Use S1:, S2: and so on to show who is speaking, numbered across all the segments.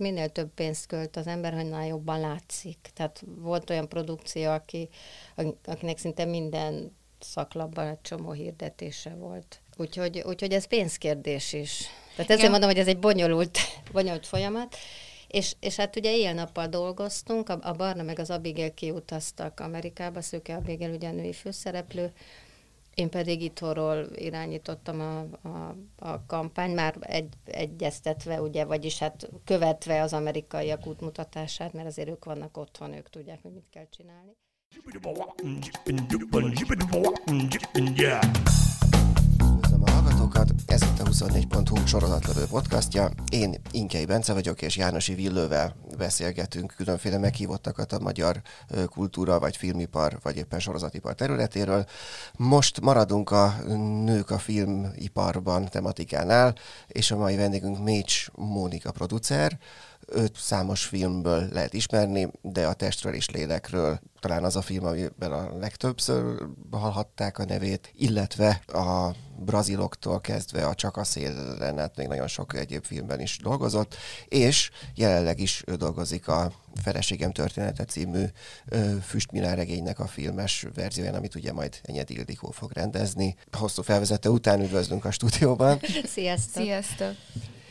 S1: minél több pénzt költ az ember, annál jobban látszik. Tehát volt olyan produkció, aki, akinek szinte minden szaklapban egy csomó hirdetése volt. Úgyhogy, úgyhogy ez pénzkérdés is. Tehát ezért mondom, hogy ez egy bonyolult, bonyolult folyamat. És, és hát ugye éjjel-nappal dolgoztunk, a, a Barna meg az Abigail kiutaztak Amerikába, Szőke Abigail ugye a női főszereplő, én pedig itthonról irányítottam a, a, a kampány, már egy, egyeztetve, ugye, vagyis hát követve az amerikaiak útmutatását, mert azért ők vannak otthon, ők tudják, hogy mit kell csinálni.
S2: Üdvözlöm a hallgatókat, ez itt a 24.hu sorozatlövő podcastja. Én Inkei Bence vagyok, és Jánosi Villővel beszélgetünk különféle meghívottakat a magyar kultúra, vagy filmipar, vagy éppen sorozatipar területéről. Most maradunk a nők a filmiparban tematikánál, és a mai vendégünk Mécs Mónika producer, őt számos filmből lehet ismerni, de a testről és lélekről talán az a film, amiben a legtöbbször hallhatták a nevét, illetve a braziloktól kezdve a Csak a szélen, hát még nagyon sok egyéb filmben is dolgozott, és jelenleg is ő dolgozik a Feleségem története című Füstmilán regénynek a filmes verzióján, amit ugye majd Enyed Ildikó fog rendezni. Hosszú felvezető után üdvözlünk a stúdióban.
S1: Sziasztok!
S3: Sziasztok!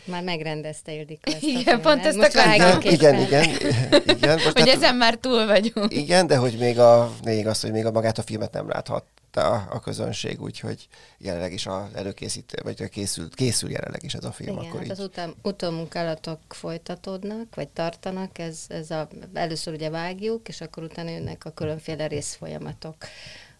S1: Már megrendezte Ildikó ezt
S3: Igen, pont ezt
S2: Most igen, igen, igen, igen. Most
S3: hogy hát, ezen már túl vagyunk.
S2: Igen, de hogy még a, még az, hogy még a magát a filmet nem láthatta a közönség, úgyhogy jelenleg is a előkészít, vagy készül, készül jelenleg is ez a film.
S1: Igen,
S2: akkor
S1: hát az után, utómunkálatok folytatódnak, vagy tartanak, ez, ez a, először ugye vágjuk, és akkor utána jönnek a különféle részfolyamatok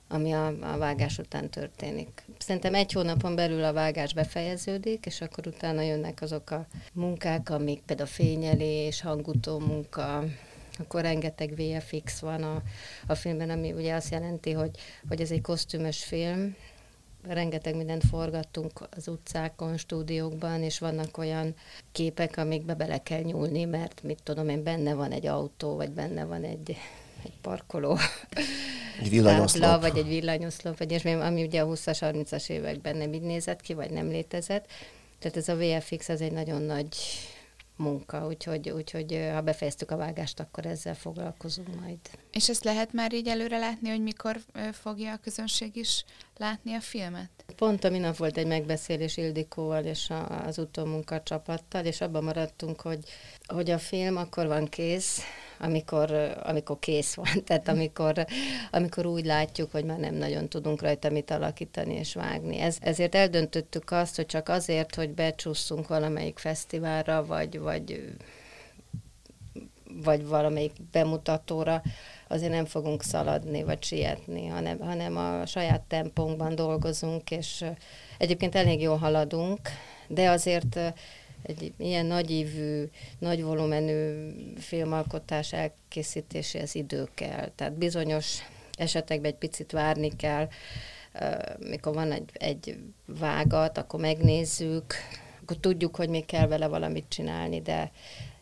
S1: ami a, a vágás után történik. Szerintem egy hónapon belül a vágás befejeződik, és akkor utána jönnek azok a munkák, amik például fényelés, hangutó munka, akkor rengeteg VFX van a, a filmben, ami ugye azt jelenti, hogy, hogy ez egy kosztümös film, rengeteg mindent forgattunk az utcákon, stúdiókban, és vannak olyan képek, amikbe bele kell nyúlni, mert mit tudom én, benne van egy autó, vagy benne van egy egy parkoló
S2: egy villanyoszlop.
S1: tábla, vagy egy villanyoszlop, vagy és ami ugye a 20-as, 30-as években nem így nézett ki, vagy nem létezett. Tehát ez a VFX az egy nagyon nagy munka, úgyhogy, úgyhogy ha befejeztük a vágást, akkor ezzel foglalkozunk majd.
S3: És ezt lehet már így előre látni, hogy mikor fogja a közönség is látni a filmet?
S1: Pont a minap volt egy megbeszélés Ildikóval és a, az utómunka csapattal, és abban maradtunk, hogy, hogy a film akkor van kész, amikor, amikor kész van, tehát amikor, amikor úgy látjuk, hogy már nem nagyon tudunk rajta mit alakítani és vágni. Ez, ezért eldöntöttük azt, hogy csak azért, hogy becsúszunk valamelyik fesztiválra, vagy, vagy, vagy valamelyik bemutatóra, azért nem fogunk szaladni, vagy sietni, hanem, hanem a saját tempónkban dolgozunk, és egyébként elég jól haladunk, de azért egy ilyen nagyívű, nagy volumenű filmalkotás elkészítéséhez idő kell. Tehát bizonyos esetekben egy picit várni kell, mikor van egy, egy vágat, akkor megnézzük, akkor tudjuk, hogy még kell vele valamit csinálni, de,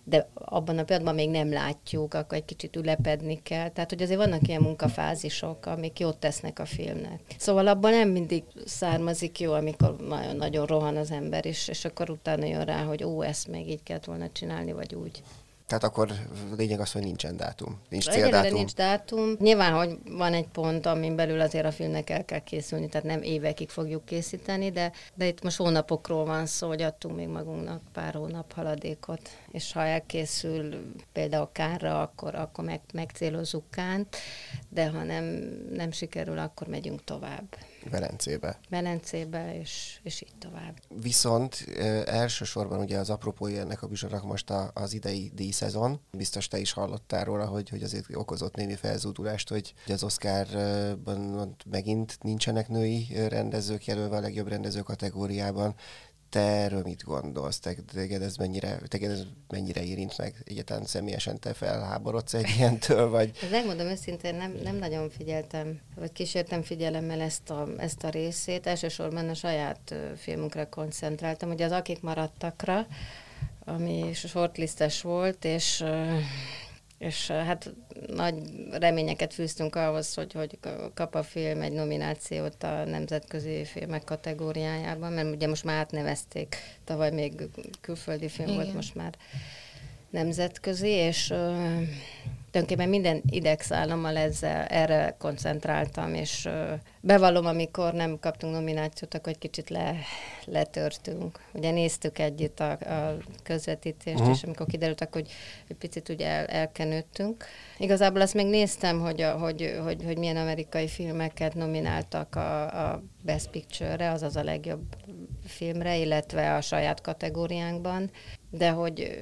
S1: de abban a pillanatban még nem látjuk, akkor egy kicsit ülepedni kell. Tehát, hogy azért vannak ilyen munkafázisok, amik jót tesznek a filmnek. Szóval abban nem mindig származik jó, amikor nagyon-nagyon rohan az ember, és, és akkor utána jön rá, hogy ó, ezt még így kellett volna csinálni, vagy úgy.
S2: Tehát akkor lényeg az, hogy nincsen dátum, nincs
S1: Egyelőre
S2: céldátum.
S1: nincs dátum. Nyilván, hogy van egy pont, amin belül azért a filmnek el kell készülni, tehát nem évekig fogjuk készíteni, de, de itt most hónapokról van szó, hogy adtunk még magunknak pár hónap haladékot, és ha elkészül például Kánra, akkor, akkor meg, megcélozzuk Kánt, de ha nem, nem sikerül, akkor megyünk tovább.
S2: Velencébe.
S1: Velencébe, és, és így tovább.
S2: Viszont e, elsősorban ugye az apropója ennek a műsornak most a, az idei díjszezon. Biztos te is hallottál róla, hogy, hogy azért okozott némi felzúdulást, hogy az Oscarban megint nincsenek női rendezők jelölve a legjobb rendező kategóriában. Te erről mit gondolsz? Te, teged ez mennyire, teged ez mennyire érint meg? Egyáltalán személyesen te felháborodsz egy ilyentől, vagy?
S1: Ez megmondom őszintén, nem, nem nagyon figyeltem, vagy kísértem figyelemmel ezt a, ezt a részét. Elsősorban a saját filmünkre koncentráltam, ugye az Akik maradtakra, ami shortlistes volt, és és hát nagy reményeket fűztünk ahhoz, hogy, hogy kap a film egy nominációt a nemzetközi filmek kategóriájában, mert ugye most már átnevezték, tavaly még külföldi film Igen. volt, most már nemzetközi, és tulajdonképpen minden idegszállammal ezzel, erre koncentráltam, és bevallom, amikor nem kaptunk nominációt, akkor egy kicsit le, letörtünk. Ugye néztük együtt a, a közvetítést, uh-huh. és amikor kiderült, hogy egy picit ugye el, elkenődtünk. Igazából azt még néztem, hogy, a, hogy, hogy, hogy milyen amerikai filmeket nomináltak a, a Best Picture-re, azaz a legjobb filmre, illetve a saját kategóriánkban, de hogy...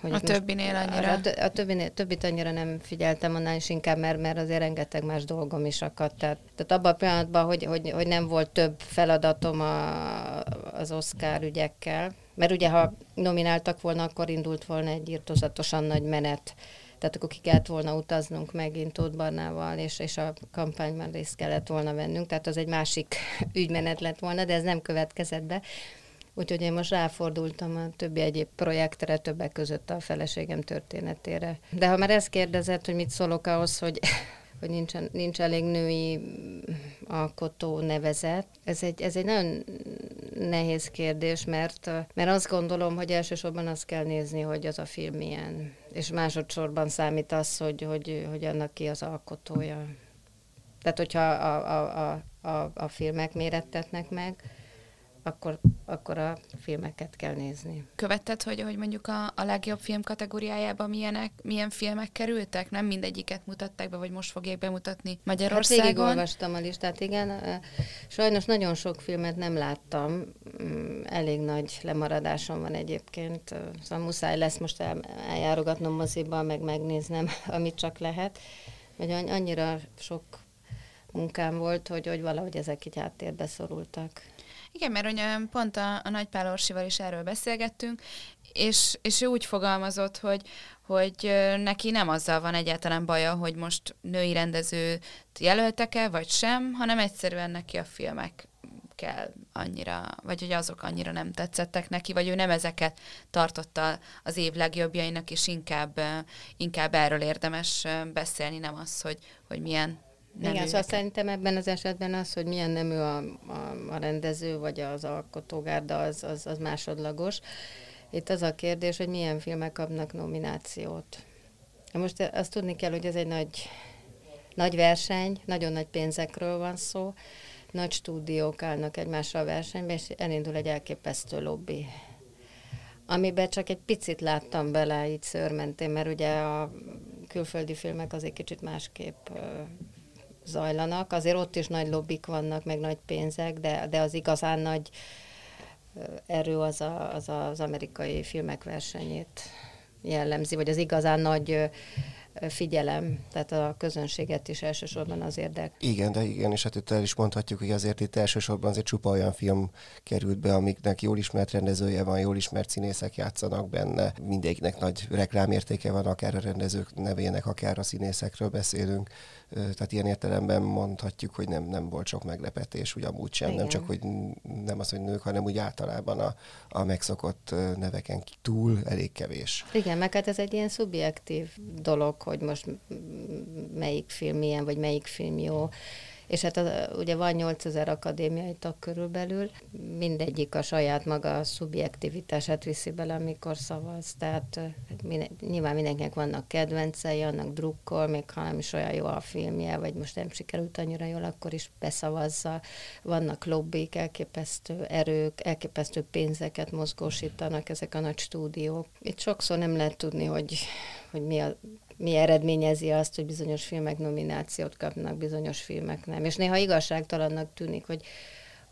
S3: hogy a többinél annyira?
S1: A, a többinél, többit annyira nem figyeltem annál is inkább, mert, mert azért rengeteg más dolgom is akadt. Tehát, tehát abban a pillanatban, hogy, hogy, hogy nem volt több feladatom a, az Oscar ügyekkel, mert ugye ha nomináltak volna, akkor indult volna egy írtozatosan nagy menet tehát akkor ki kellett volna utaznunk megint Tóth Barnával, és, és a kampányban részt kellett volna vennünk, tehát az egy másik ügymenet lett volna, de ez nem következett be. Úgyhogy én most ráfordultam a többi egyéb projektre, többek között a feleségem történetére. De ha már ezt kérdezett, hogy mit szólok ahhoz, hogy hogy nincs, nincs elég női alkotó nevezet. Ez egy, ez egy nagyon nehéz kérdés, mert, mert azt gondolom, hogy elsősorban azt kell nézni, hogy az a film milyen. És másodszorban számít az, hogy, hogy, hogy annak ki az alkotója. Tehát, hogyha a, a, a, a, a filmek mérettetnek meg, akkor, akkor a filmeket kell nézni.
S3: Követted, hogy, hogy mondjuk a, a legjobb film kategóriájában milyenek, milyen filmek kerültek? Nem mindegyiket mutatták be, vagy most fogják bemutatni Magyarországon? Hát
S1: olvastam a listát, igen. Sajnos nagyon sok filmet nem láttam. Mm, elég nagy lemaradásom van egyébként. Szóval muszáj lesz most el, eljárogatnom moziba, meg megnéznem, amit csak lehet. Hogy annyira sok munkám volt, hogy, hogy valahogy ezek így háttérbe szorultak.
S3: Igen, mert ugye pont a, a Nagy Pál Orsival is erről beszélgettünk, és, és ő úgy fogalmazott, hogy, hogy neki nem azzal van egyáltalán baja, hogy most női rendezőt jelöltek-e, vagy sem, hanem egyszerűen neki a filmek kell annyira, vagy hogy azok annyira nem tetszettek neki, vagy ő nem ezeket tartotta az év legjobbjainak, és inkább, inkább erről érdemes beszélni, nem az, hogy, hogy milyen
S1: nem Igen, szóval szerintem ebben az esetben az, hogy milyen nemű a, a, a rendező, vagy az alkotógárda, az, az, az másodlagos. Itt az a kérdés, hogy milyen filmek kapnak nominációt. Most azt tudni kell, hogy ez egy nagy, nagy verseny, nagyon nagy pénzekről van szó, nagy stúdiók állnak egymással versenyben, és elindul egy elképesztő lobby amiben csak egy picit láttam bele így szőrmentén, mert ugye a külföldi filmek azért kicsit másképp zajlanak. Azért ott is nagy lobbik vannak, meg nagy pénzek, de, de az igazán nagy erő az, a, az az amerikai filmek versenyét jellemzi, vagy az igazán nagy figyelem, tehát a közönséget is elsősorban az érdek.
S2: Igen, de igen, és hát itt el is mondhatjuk, hogy azért itt elsősorban azért csupa olyan film került be, amiknek jól ismert rendezője van, jól ismert színészek játszanak benne, mindegyiknek nagy reklámértéke van, akár a rendezők nevének, akár a színészekről beszélünk, tehát ilyen értelemben mondhatjuk, hogy nem, nem volt sok meglepetés, úgy amúgy sem, Igen. nem csak, hogy nem az, hogy nők, hanem úgy általában a, a megszokott neveken túl elég kevés.
S1: Igen, meg hát ez egy ilyen szubjektív dolog, hogy most melyik film milyen, vagy melyik film jó és hát az, ugye van 8000 akadémiai tag körülbelül, mindegyik a saját maga a szubjektivitását viszi bele, amikor szavaz, tehát minden, nyilván mindenkinek vannak kedvencei, annak drukkol, még ha nem is olyan jó a filmje, vagy most nem sikerült annyira jól, akkor is beszavazza, vannak lobbik, elképesztő erők, elképesztő pénzeket mozgósítanak ezek a nagy stúdiók. Itt sokszor nem lehet tudni, hogy, hogy mi a mi eredményezi azt, hogy bizonyos filmek nominációt kapnak, bizonyos filmek nem. És néha igazságtalannak tűnik, hogy,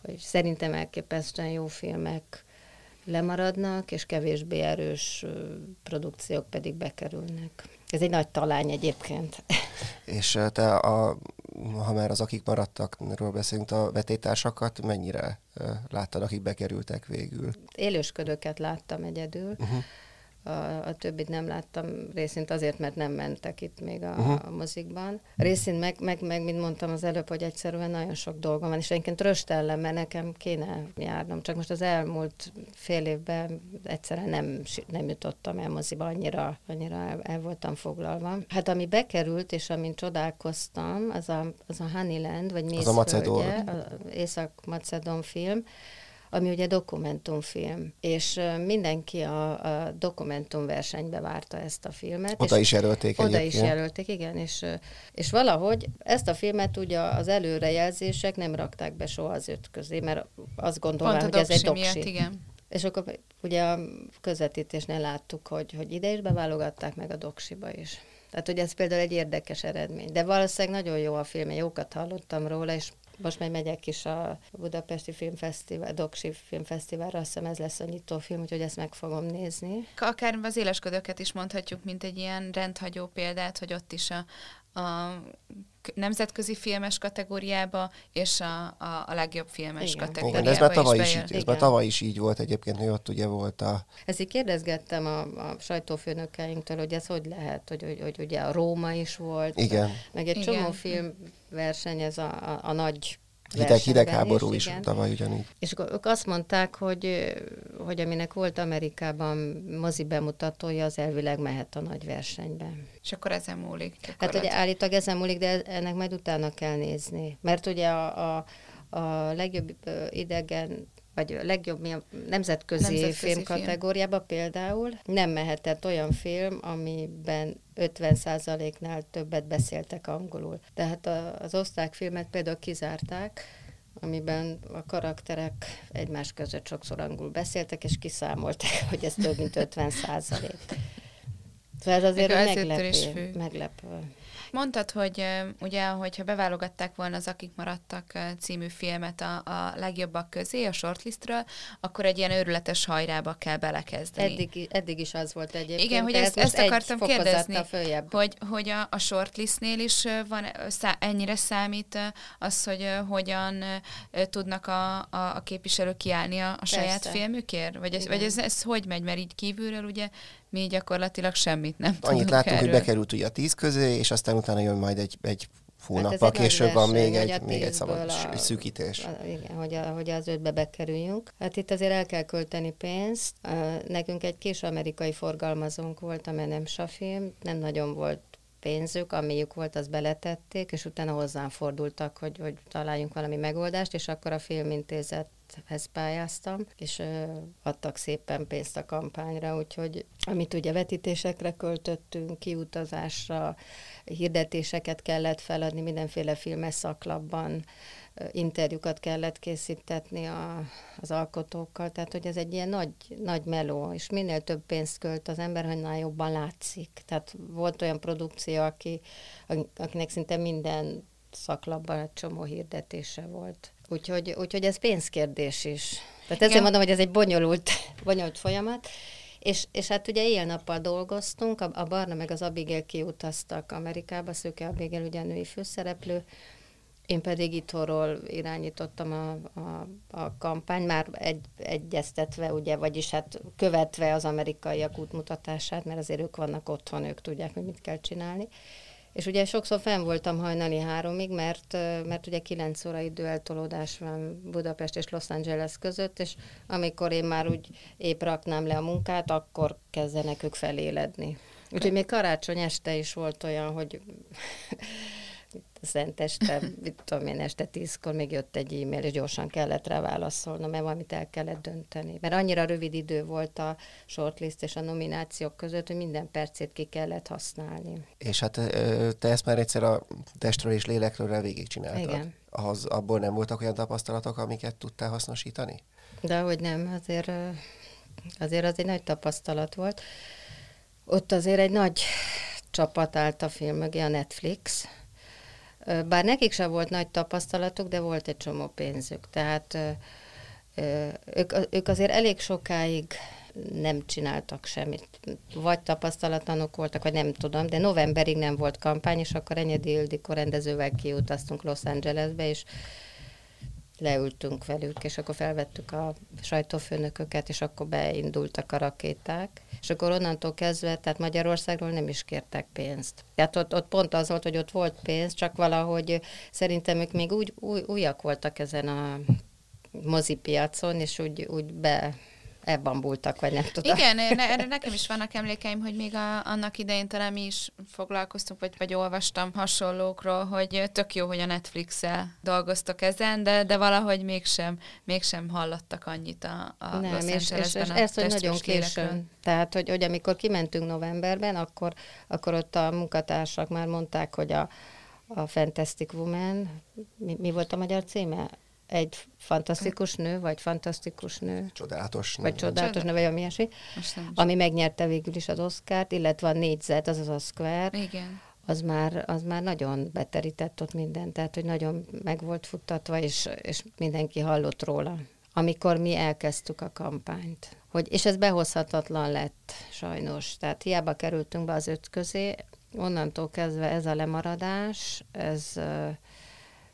S1: hogy szerintem elképesztően jó filmek lemaradnak, és kevésbé erős produkciók pedig bekerülnek. Ez egy nagy talány egyébként.
S2: És te, a, ha már az akik maradtak, ról beszélünk, a vetétársakat mennyire láttad, akik bekerültek végül?
S1: Élősködőket láttam egyedül. Uh-huh a, a többit nem láttam, részint azért, mert nem mentek itt még a, uh-huh. a mozikban. Részint meg, meg, meg, mint mondtam az előbb, hogy egyszerűen nagyon sok dolgom van, és egyébként röstellem, mert nekem kéne járnom, csak most az elmúlt fél évben egyszerűen nem, nem jutottam el moziba, annyira, annyira el, el voltam foglalva. Hát ami bekerült, és amin csodálkoztam, az a, az a Honeyland, vagy Mészföldje, az a Macedon. Észak-Macedon film, ami ugye dokumentumfilm, és mindenki a, a dokumentumversenybe várta ezt a filmet.
S2: Oda is jelölték
S1: Oda
S2: egyébként.
S1: is jelölték, igen, és, és valahogy ezt a filmet ugye az előrejelzések nem rakták be soha az öt közé, mert azt gondolom, hogy ez egy doksi. Miatt,
S3: igen.
S1: És akkor ugye a közvetítésnél láttuk, hogy, hogy ide is beválogatták, meg a doksiba is. Tehát, hogy ez például egy érdekes eredmény. De valószínűleg nagyon jó a film, jókat hallottam róla, és most majd megyek is a Budapesti Filmfesztivál, Doksi Filmfesztiválra, azt hiszem ez lesz a nyitófilm, úgyhogy ezt meg fogom nézni.
S3: Akár az élesködöket is mondhatjuk, mint egy ilyen rendhagyó példát, hogy ott is a, a nemzetközi filmes kategóriába, és a, a, a legjobb filmes Igen. kategóriába
S2: Igen, de ez már tavaly is, is, ez már tavaly is így volt egyébként, hogy ott ugye volt a...
S1: Ezt így kérdezgettem a, a sajtófőnökeinktől, hogy ez hogy lehet, hogy, hogy, hogy ugye a Róma is volt,
S2: Igen.
S1: meg egy Igen. csomó filmverseny, ez a, a, a nagy
S2: hideg, hidegháború is, is tavaly ugyanígy.
S1: És ők azt mondták, hogy, hogy aminek volt Amerikában mozi bemutatója, az elvileg mehet a nagy versenybe.
S3: És akkor ezen múlik.
S1: Hát ugye állítólag ezen múlik, de ennek majd utána kell nézni. Mert ugye a, a, a legjobb idegen vagy a legjobb mi a nemzetközi, nemzetközi film kategóriába például nem mehetett olyan film, amiben 50%-nál többet beszéltek angolul. Tehát az osztrák filmet például kizárták, amiben a karakterek egymás között sokszor angolul beszéltek, és kiszámolták, hogy ez több mint 50 százalék. Szóval ez azért meglepő, meglepő.
S3: Mondtad, hogy ugye, hogyha beválogatták volna az Akik maradtak című filmet a, a legjobbak közé, a shortlistről, akkor egy ilyen őrületes hajrába kell belekezdeni.
S1: Eddig, eddig is az volt egyébként.
S3: Igen, hogy ezt, ezt akartam kérdezni, hogy, hogy a, a shortlistnél is van, szá, ennyire számít az, hogy hogyan tudnak a, a, a képviselők kiállni a, a saját filmükért? Vagy, ez, vagy ez, ez hogy megy? Mert így kívülről ugye mi gyakorlatilag semmit nem
S2: Annyit tudunk láttunk, erről. hogy bekerült ugye a tíz közé, és aztán utána jön majd egy, egy hónappal hát később van még egy, még egy szabad a, szűkítés.
S1: A, igen, hogy, a, hogy az ötbe bekerüljünk. Hát itt azért el kell költeni pénzt. Nekünk egy kis amerikai forgalmazónk volt, a Menem film, nem nagyon volt pénzük, amiük volt, az beletették, és utána hozzám fordultak, hogy, hogy találjunk valami megoldást, és akkor a filmintézet hez pályáztam, és ö, adtak szépen pénzt a kampányra, úgyhogy amit ugye vetítésekre költöttünk, kiutazásra, hirdetéseket kellett feladni mindenféle filmes szaklapban, interjúkat kellett készítetni a, az alkotókkal, tehát hogy ez egy ilyen nagy, nagy meló, és minél több pénzt költ az ember, annál jobban látszik. Tehát volt olyan produkció, aki, akinek szinte minden szaklapban egy csomó hirdetése volt. Úgyhogy, úgyhogy ez pénzkérdés is. Tehát ezért mondom, hogy ez egy bonyolult, bonyolult folyamat. És, és hát ugye éjjel-nappal dolgoztunk, a, a Barna meg az Abigail kiutaztak Amerikába, Szőke Abigail ugye a női főszereplő, én pedig itthonról irányítottam a, a, a kampány, már egy, egyeztetve, ugye, vagyis hát követve az amerikaiak útmutatását, mert azért ők vannak otthon, ők tudják, hogy mit kell csinálni. És ugye sokszor fenn voltam hajnali háromig, mert, mert ugye kilenc óra időeltolódás van Budapest és Los Angeles között, és amikor én már úgy épp raknám le a munkát, akkor kezdenek ők feléledni. Úgyhogy még karácsony este is volt olyan, hogy szent este, mit tudom én, este tízkor még jött egy e-mail, és gyorsan kellett rá válaszolnom, mert valamit el kellett dönteni. Mert annyira rövid idő volt a shortlist és a nominációk között, hogy minden percét ki kellett használni.
S2: És hát te ezt már egyszer a testről és lélekről végigcsináltad. Igen. Az, abból nem voltak olyan tapasztalatok, amiket tudtál hasznosítani?
S1: De hogy nem, azért, azért az egy nagy tapasztalat volt. Ott azért egy nagy csapat állt a film mögé, a Netflix, bár nekik sem volt nagy tapasztalatuk, de volt egy csomó pénzük. Tehát ők, ők azért elég sokáig nem csináltak semmit. Vagy tapasztalatlanok voltak, vagy nem tudom, de novemberig nem volt kampány, és akkor Enyedi Ildikó rendezővel kiutaztunk Los Angelesbe, és leültünk velük, és akkor felvettük a sajtófőnököket, és akkor beindultak a rakéták, és akkor onnantól kezdve, tehát Magyarországról nem is kértek pénzt. Tehát ott, ott pont az volt, hogy ott volt pénz, csak valahogy szerintem ők még úgy új, újak voltak ezen a mozipiacon, és úgy, úgy be elbambultak, vagy nem tudom.
S3: Igen, erre nekem is vannak emlékeim, hogy még a, annak idején talán mi is foglalkoztunk, vagy, vagy olvastam hasonlókról, hogy tök jó, hogy a Netflix-el dolgoztok ezen, de, de valahogy mégsem, mégsem hallottak annyit a, a
S1: Nem, Los és, és, és ezt, hogy nagyon későn. Tehát, hogy, hogy amikor kimentünk novemberben, akkor, akkor ott a munkatársak már mondták, hogy a, a Fantastic Woman, mi, mi volt a magyar címe? Egy fantasztikus nő, vagy fantasztikus nő.
S2: Csodálatos
S1: nő. Vagy csodálatos nő, vagy ami ilyesmi. Ami megnyerte végül is az Oscárt, illetve a négyzet, az az Oscar.
S3: Igen.
S1: Az már, az már nagyon beterített ott minden, tehát hogy nagyon meg volt futtatva, és, és mindenki hallott róla. Amikor mi elkezdtük a kampányt. Hogy, és ez behozhatatlan lett, sajnos. Tehát hiába kerültünk be az öt közé, onnantól kezdve ez a lemaradás, ez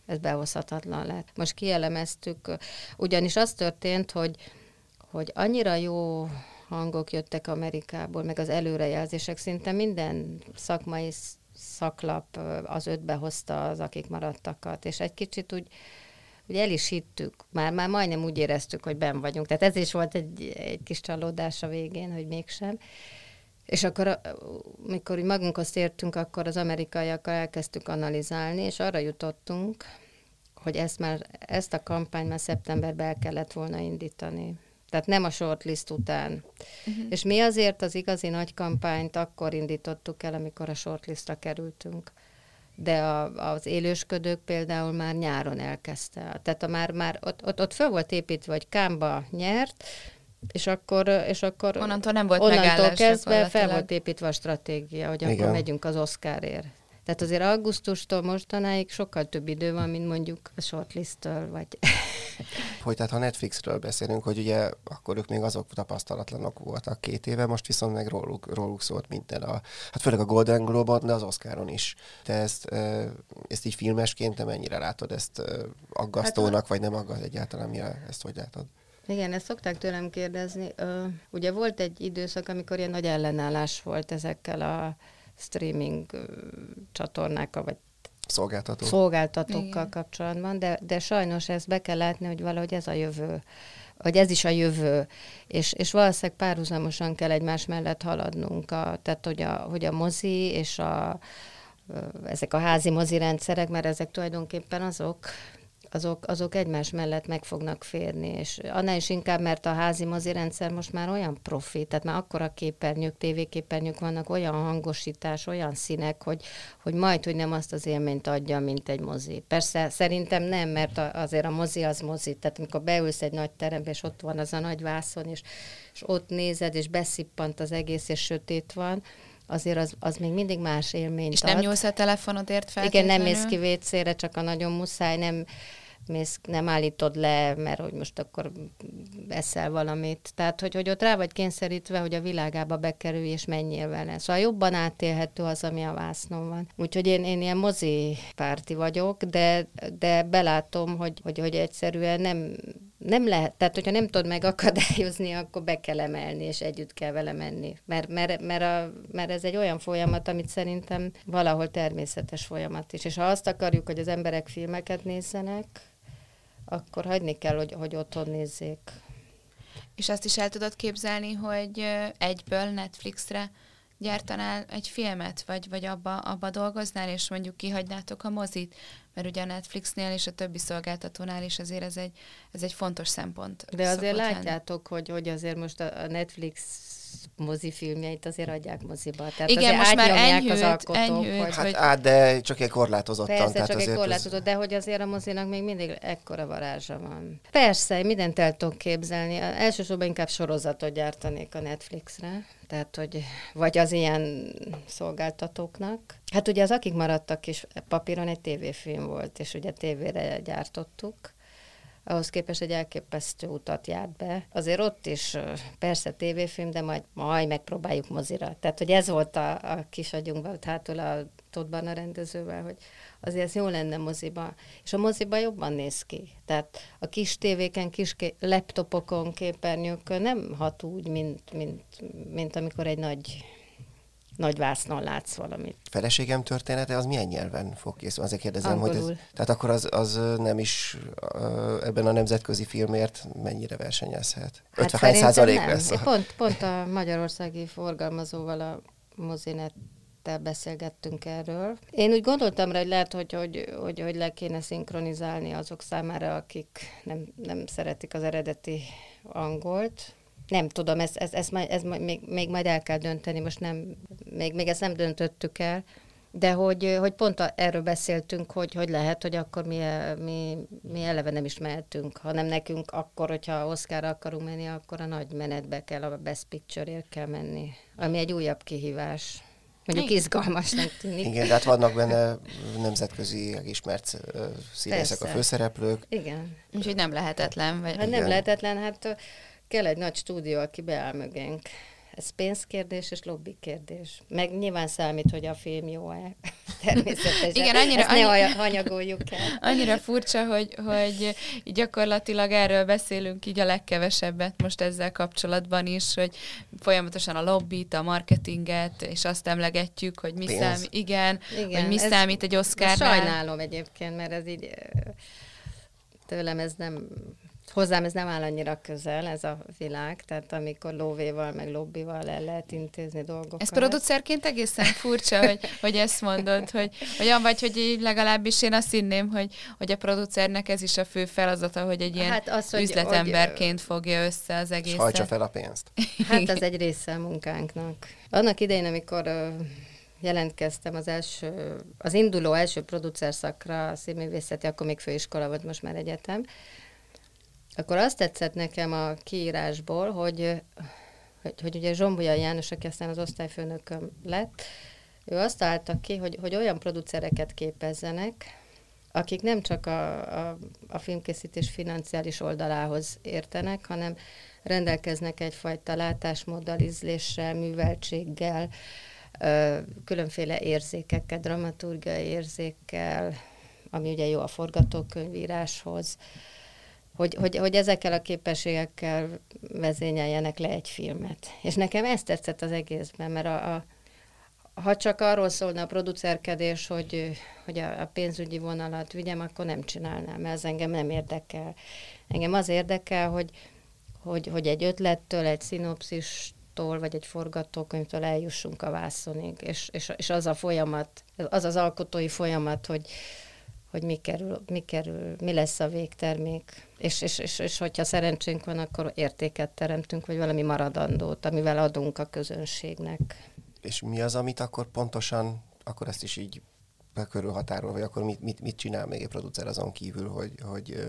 S1: ez behozhatatlan lett. Most kielemeztük, ugyanis az történt, hogy, hogy annyira jó hangok jöttek Amerikából, meg az előrejelzések, szinte minden szakmai szaklap az ötbe hozta az, akik maradtakat, és egy kicsit úgy, úgy el is hittük, már, már majdnem úgy éreztük, hogy ben vagyunk. Tehát ez is volt egy, egy kis csalódás a végén, hogy mégsem. És akkor, mikor magunkhoz tértünk, akkor az amerikaiakkal elkezdtük analizálni, és arra jutottunk, hogy ezt, már, ezt a kampányt már szeptemberben el kellett volna indítani. Tehát nem a shortlist után. Uh-huh. És mi azért az igazi nagy kampányt akkor indítottuk el, amikor a shortlistra kerültünk. De a, az élősködők például már nyáron elkezdte. Tehát a már, már ott, ott, ott föl volt építve, hogy Kámba nyert, és akkor, és akkor
S3: onnantól nem volt
S1: onnantól kezdve fel volt építve a stratégia, hogy Igen. akkor megyünk az Oscarért. Tehát azért augusztustól mostanáig sokkal több idő van, mint mondjuk a shortlist-től, vagy...
S2: Hogy tehát ha Netflixről beszélünk, hogy ugye akkor ők még azok tapasztalatlanok voltak két éve, most viszont meg róluk, róluk szólt minden a, hát főleg a Golden Globe-on, de az Oscaron is. Te ezt, ezt így filmesként te mennyire látod ezt aggasztónak, hát, vagy nem aggaszt egyáltalán, mire ezt hogy látod?
S1: Igen, ezt szokták tőlem kérdezni. ugye volt egy időszak, amikor ilyen nagy ellenállás volt ezekkel a streaming csatornákkal, vagy
S2: Szolgáltató.
S1: szolgáltatókkal Igen. kapcsolatban, de, de sajnos ezt be kell látni, hogy valahogy ez a jövő hogy ez is a jövő, és, és valószínűleg párhuzamosan kell egymás mellett haladnunk, a, tehát hogy a, hogy a mozi és a, ezek a házi mozi rendszerek, mert ezek tulajdonképpen azok, azok, azok egymás mellett meg fognak férni, és annál is inkább, mert a házi mozi rendszer most már olyan profi, tehát már akkora képernyők, tévéképernyők vannak, olyan hangosítás, olyan színek, hogy, hogy majd, hogy nem azt az élményt adja, mint egy mozi. Persze szerintem nem, mert azért a mozi az mozi, tehát amikor beülsz egy nagy terembe, és ott van az a nagy vászon, és, és ott nézed, és beszippant az egész, és sötét van, azért az, az még mindig más élményt
S3: És
S1: ad.
S3: nem nyúlsz a telefonodért fel?
S1: Igen, nem mész ki vécére, csak a nagyon muszáj, nem mész, nem állítod le, mert hogy most akkor eszel valamit. Tehát, hogy, hogy ott rá vagy kényszerítve, hogy a világába bekerülj, és menjél vele. Szóval jobban átélhető az, ami a vásznon van. Úgyhogy én, én ilyen mozi párti vagyok, de, de belátom, hogy, hogy, hogy egyszerűen nem, nem lehet, tehát hogyha nem tudod megakadályozni, akkor be kell emelni, és együtt kell vele menni. Mert, mert, mert, a, mert ez egy olyan folyamat, amit szerintem valahol természetes folyamat is. És ha azt akarjuk, hogy az emberek filmeket nézzenek, akkor hagyni kell, hogy, hogy otthon nézzék.
S3: És azt is el tudod képzelni, hogy egyből Netflixre gyártanál egy filmet, vagy, vagy abba, abba dolgoznál, és mondjuk kihagynátok a mozit, mert ugye a Netflixnél és a többi szolgáltatónál is azért ez egy, ez egy fontos szempont.
S1: De azért látjátok, hogy, hogy azért most a Netflix mozifilmjeit azért adják moziba. Tehát
S3: Igen, most már enyhült, az alkotók, enyhült,
S2: hogy... Hát á, de csak egy korlátozottan.
S1: Persze, tehát csak egy korlátozott, ez... de hogy azért a mozinak még mindig ekkora varázsa van. Persze, mindent el tudok képzelni. Elsősorban inkább sorozatot gyártanék a Netflixre, tehát hogy vagy az ilyen szolgáltatóknak. Hát ugye az akik maradtak is papíron egy tévéfilm volt, és ugye tévére gyártottuk ahhoz képest egy elképesztő utat járt be. Azért ott is persze tévéfilm, de majd, majd megpróbáljuk mozira. Tehát, hogy ez volt a, a kis agyunkban, hátul a Tóthban a rendezővel, hogy azért ez jó lenne moziba. És a moziba jobban néz ki. Tehát a kis tévéken, kis ké- laptopokon, képernyőkön nem hat úgy, mint, mint, mint amikor egy nagy nagy vásznon látsz valamit.
S2: Feleségem története az milyen nyelven fog készülni? Azért kérdezem,
S1: Angolul.
S2: hogy ez, tehát akkor az, az nem is ebben a nemzetközi filmért mennyire versenyezhet?
S1: Hát
S2: 50
S1: szerintem
S2: százalék lesz? A...
S1: Pont, pont a magyarországi forgalmazóval a mozinet beszélgettünk erről. Én úgy gondoltam rá, hogy lehet, hogy, hogy, hogy, hogy le kéne szinkronizálni azok számára, akik nem, nem szeretik az eredeti angolt. Nem tudom, ez, ez, ez, ez, ez még, még majd el kell dönteni, most nem, még, még ezt nem döntöttük el, de hogy, hogy pont a, erről beszéltünk, hogy, hogy lehet, hogy akkor mi, mi, mi eleve nem is mehetünk, hanem nekünk akkor, hogyha Oscarra akarunk menni, akkor a nagy menetbe kell, a Best Picture-ért kell menni, ami egy újabb kihívás. Mondjuk Igen. izgalmasnak tűnik.
S2: Igen, de hát vannak benne nemzetközi ismert színészek a főszereplők.
S1: Igen.
S3: Úgyhogy nem lehetetlen. Vagy...
S1: Hát nem lehetetlen, hát kell egy nagy stúdió, aki beáll mögénk. Ez pénzkérdés és lobby kérdés. Meg nyilván számít, hogy a film jó-e. Természetesen.
S3: Igen, annyira,
S1: Ezt ne annyi, hanyagoljuk el.
S3: Annyira furcsa, hogy, hogy gyakorlatilag erről beszélünk így a legkevesebbet most ezzel kapcsolatban is, hogy folyamatosan a lobbit, a marketinget, és azt emlegetjük, hogy mi számít, igen, igen, hogy mi ez, számít egy Oscarnál.
S1: Sajnálom egyébként, mert ez így tőlem ez nem Hozzám ez nem áll annyira közel, ez a világ, tehát amikor lóvéval, meg lobbival el lehet intézni dolgokat.
S3: Ez producerként egészen furcsa, hogy, hogy ezt mondod, hogy olyan vagy, hogy legalábbis én azt hinném, hogy, hogy a producernek ez is a fő feladata, hogy egy ilyen hát az, hogy, üzletemberként hogy, fogja össze az egészet.
S2: Hajtsa fel a pénzt.
S1: Hát az egy része a munkánknak. Annak idején, amikor jelentkeztem az első, az induló első producer szakra, a színművészeti, akkor még főiskola volt, most már egyetem, akkor azt tetszett nekem a kiírásból, hogy, hogy, hogy ugye Zsombolya János, aki aztán az osztályfőnököm lett, ő azt állta ki, hogy, hogy olyan producereket képezzenek, akik nem csak a, a, a filmkészítés financiális oldalához értenek, hanem rendelkeznek egyfajta látásmóddal, ízléssel, műveltséggel, különféle érzékekkel, dramaturgiai érzékkel, ami ugye jó a forgatókönyvíráshoz, hogy, hogy, hogy ezekkel a képességekkel vezényeljenek le egy filmet. És nekem ez tetszett az egészben, mert a, a, ha csak arról szólna a producerkedés, hogy, hogy a, a pénzügyi vonalat vigyem, akkor nem csinálnám, ez engem nem érdekel. Engem az érdekel, hogy, hogy, hogy egy ötlettől, egy szinopszistól, vagy egy forgatókönyvtől eljussunk a vászonig, és, és, és az a folyamat, az az alkotói folyamat, hogy, hogy mi kerül, mi kerül, mi lesz a végtermék, és, és, és, és hogyha szerencsénk van, akkor értéket teremtünk, vagy valami maradandót, amivel adunk a közönségnek.
S2: És mi az, amit akkor pontosan, akkor ezt is így körülhatárol, vagy akkor mit, mit, mit csinál még egy producer azon kívül, hogy, hogy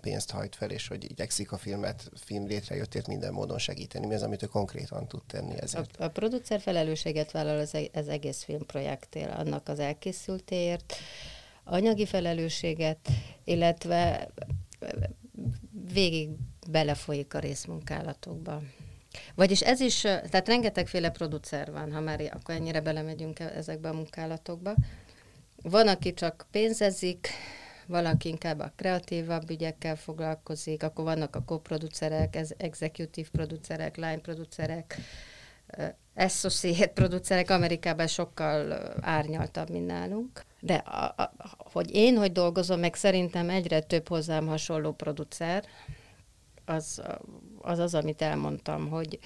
S2: pénzt hajt fel, és hogy igyekszik a filmet, film létrejöttért minden módon segíteni. Mi az, amit ő konkrétan tud tenni ezért?
S1: A, a producer felelősséget vállal az, e-, az egész filmprojektél, annak az elkészültéért, anyagi felelősséget, illetve végig belefolyik a részmunkálatokba. Vagyis ez is, tehát rengetegféle producer van, ha már akkor ennyire belemegyünk e- ezekbe a munkálatokba. Van, aki csak pénzezik, valaki inkább a kreatívabb ügyekkel foglalkozik, akkor vannak a koproducerek, executive producerek, line producerek, associate producerek, Amerikában sokkal árnyaltabb, mint nálunk. De a, a, hogy én hogy dolgozom, meg szerintem egyre több hozzám hasonló producer, az az, az amit elmondtam, hogy,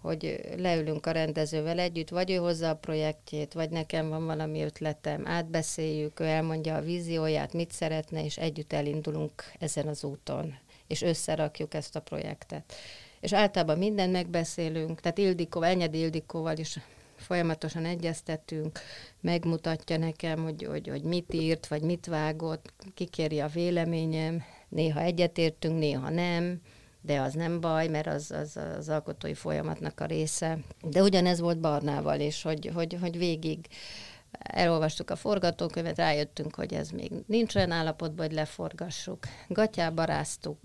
S1: hogy leülünk a rendezővel együtt, vagy ő hozza a projektjét, vagy nekem van valami ötletem, átbeszéljük, ő elmondja a vízióját, mit szeretne, és együtt elindulunk ezen az úton, és összerakjuk ezt a projektet. És általában mindent megbeszélünk, tehát Ildikó, Enyedi Ildikóval is folyamatosan egyeztetünk, megmutatja nekem, hogy, hogy, hogy mit írt, vagy mit vágott, kikéri a véleményem, néha egyetértünk, néha nem, de az nem baj, mert az, az az alkotói folyamatnak a része. De ugyanez volt Barnával is, hogy, hogy, hogy végig elolvastuk a forgatókönyvet, rájöttünk, hogy ez még nincs olyan állapotban, hogy leforgassuk. Gatyába ráztuk,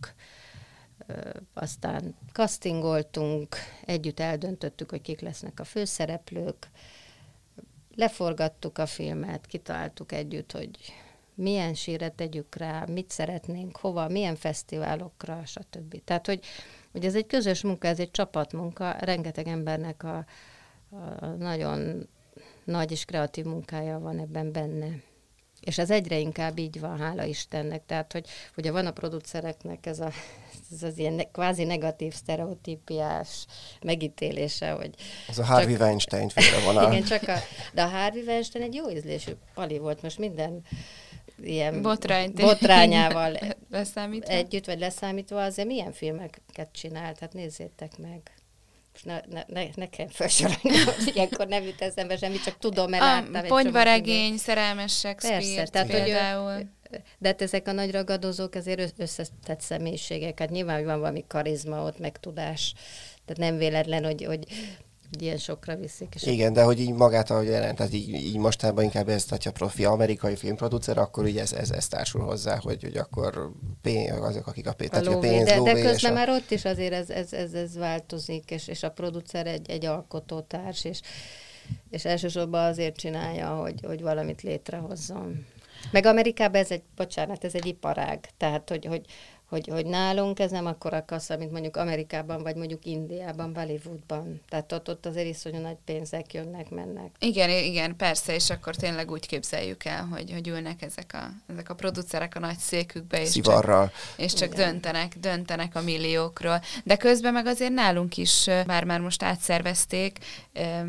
S1: aztán castingoltunk, együtt eldöntöttük, hogy kik lesznek a főszereplők, leforgattuk a filmet, kitaláltuk együtt, hogy milyen sírre tegyük rá, mit szeretnénk, hova, milyen fesztiválokra, stb. Tehát, hogy, hogy ez egy közös munka, ez egy csapatmunka, rengeteg embernek a, a nagyon nagy és kreatív munkája van ebben benne. És ez egyre inkább így van, hála Istennek. Tehát, hogy ugye van a producereknek ez, a, ez az ilyen ne, kvázi negatív, sztereotípiás megítélése, hogy...
S2: Ez a Harvey csak, Weinstein féle van.
S1: Igen, csak a, de a Harvey Weinstein egy jó ízlésű pali volt, most minden ilyen
S3: Botrányt.
S1: botrányával
S3: leszámítva.
S1: együtt, vagy leszámítva, azért milyen filmeket csinált, hát nézzétek meg. Most ne, ne, ne, ne kell felsorolni, ilyenkor nem jut eszembe semmi, csak tudom, mert láttam
S3: egy Ponyvaregény, szerelmes Shakespeare Persze, tehát, például. Hogy
S1: de hát ezek a nagy ragadozók azért összetett személyiségek, hát nyilván van valami karizma ott, meg tudás, tehát nem véletlen, hogy, hogy ilyen sokra viszik.
S2: És Igen, de hogy így magát, ahogy jelent, tehát így, így mostában inkább ezt, hogyha profi amerikai filmproducer, akkor így ez, ez, ez társul hozzá, hogy, hogy akkor pénz, azok, akik a, pénz,
S1: a, lóvé, pénz de, de közben a... már ott is azért ez, ez, ez, ez változik, és, és a producer egy, egy alkotótárs, és, és elsősorban azért csinálja, hogy, hogy valamit létrehozzon. Meg Amerikában ez egy, bocsánat, ez egy iparág, tehát hogy, hogy, hogy, hogy nálunk ez nem akkora kassa, mint mondjuk Amerikában, vagy mondjuk Indiában, Bollywoodban. Tehát ott, ott azért iszonyú nagy pénzek jönnek, mennek.
S3: Igen, igen, persze, és akkor tényleg úgy képzeljük el, hogy, hogy ülnek ezek a, ezek a producerek a nagy székükbe, és
S2: Szivarral.
S3: csak, és csak döntenek, döntenek a milliókról. De közben meg azért nálunk is, már már most átszervezték,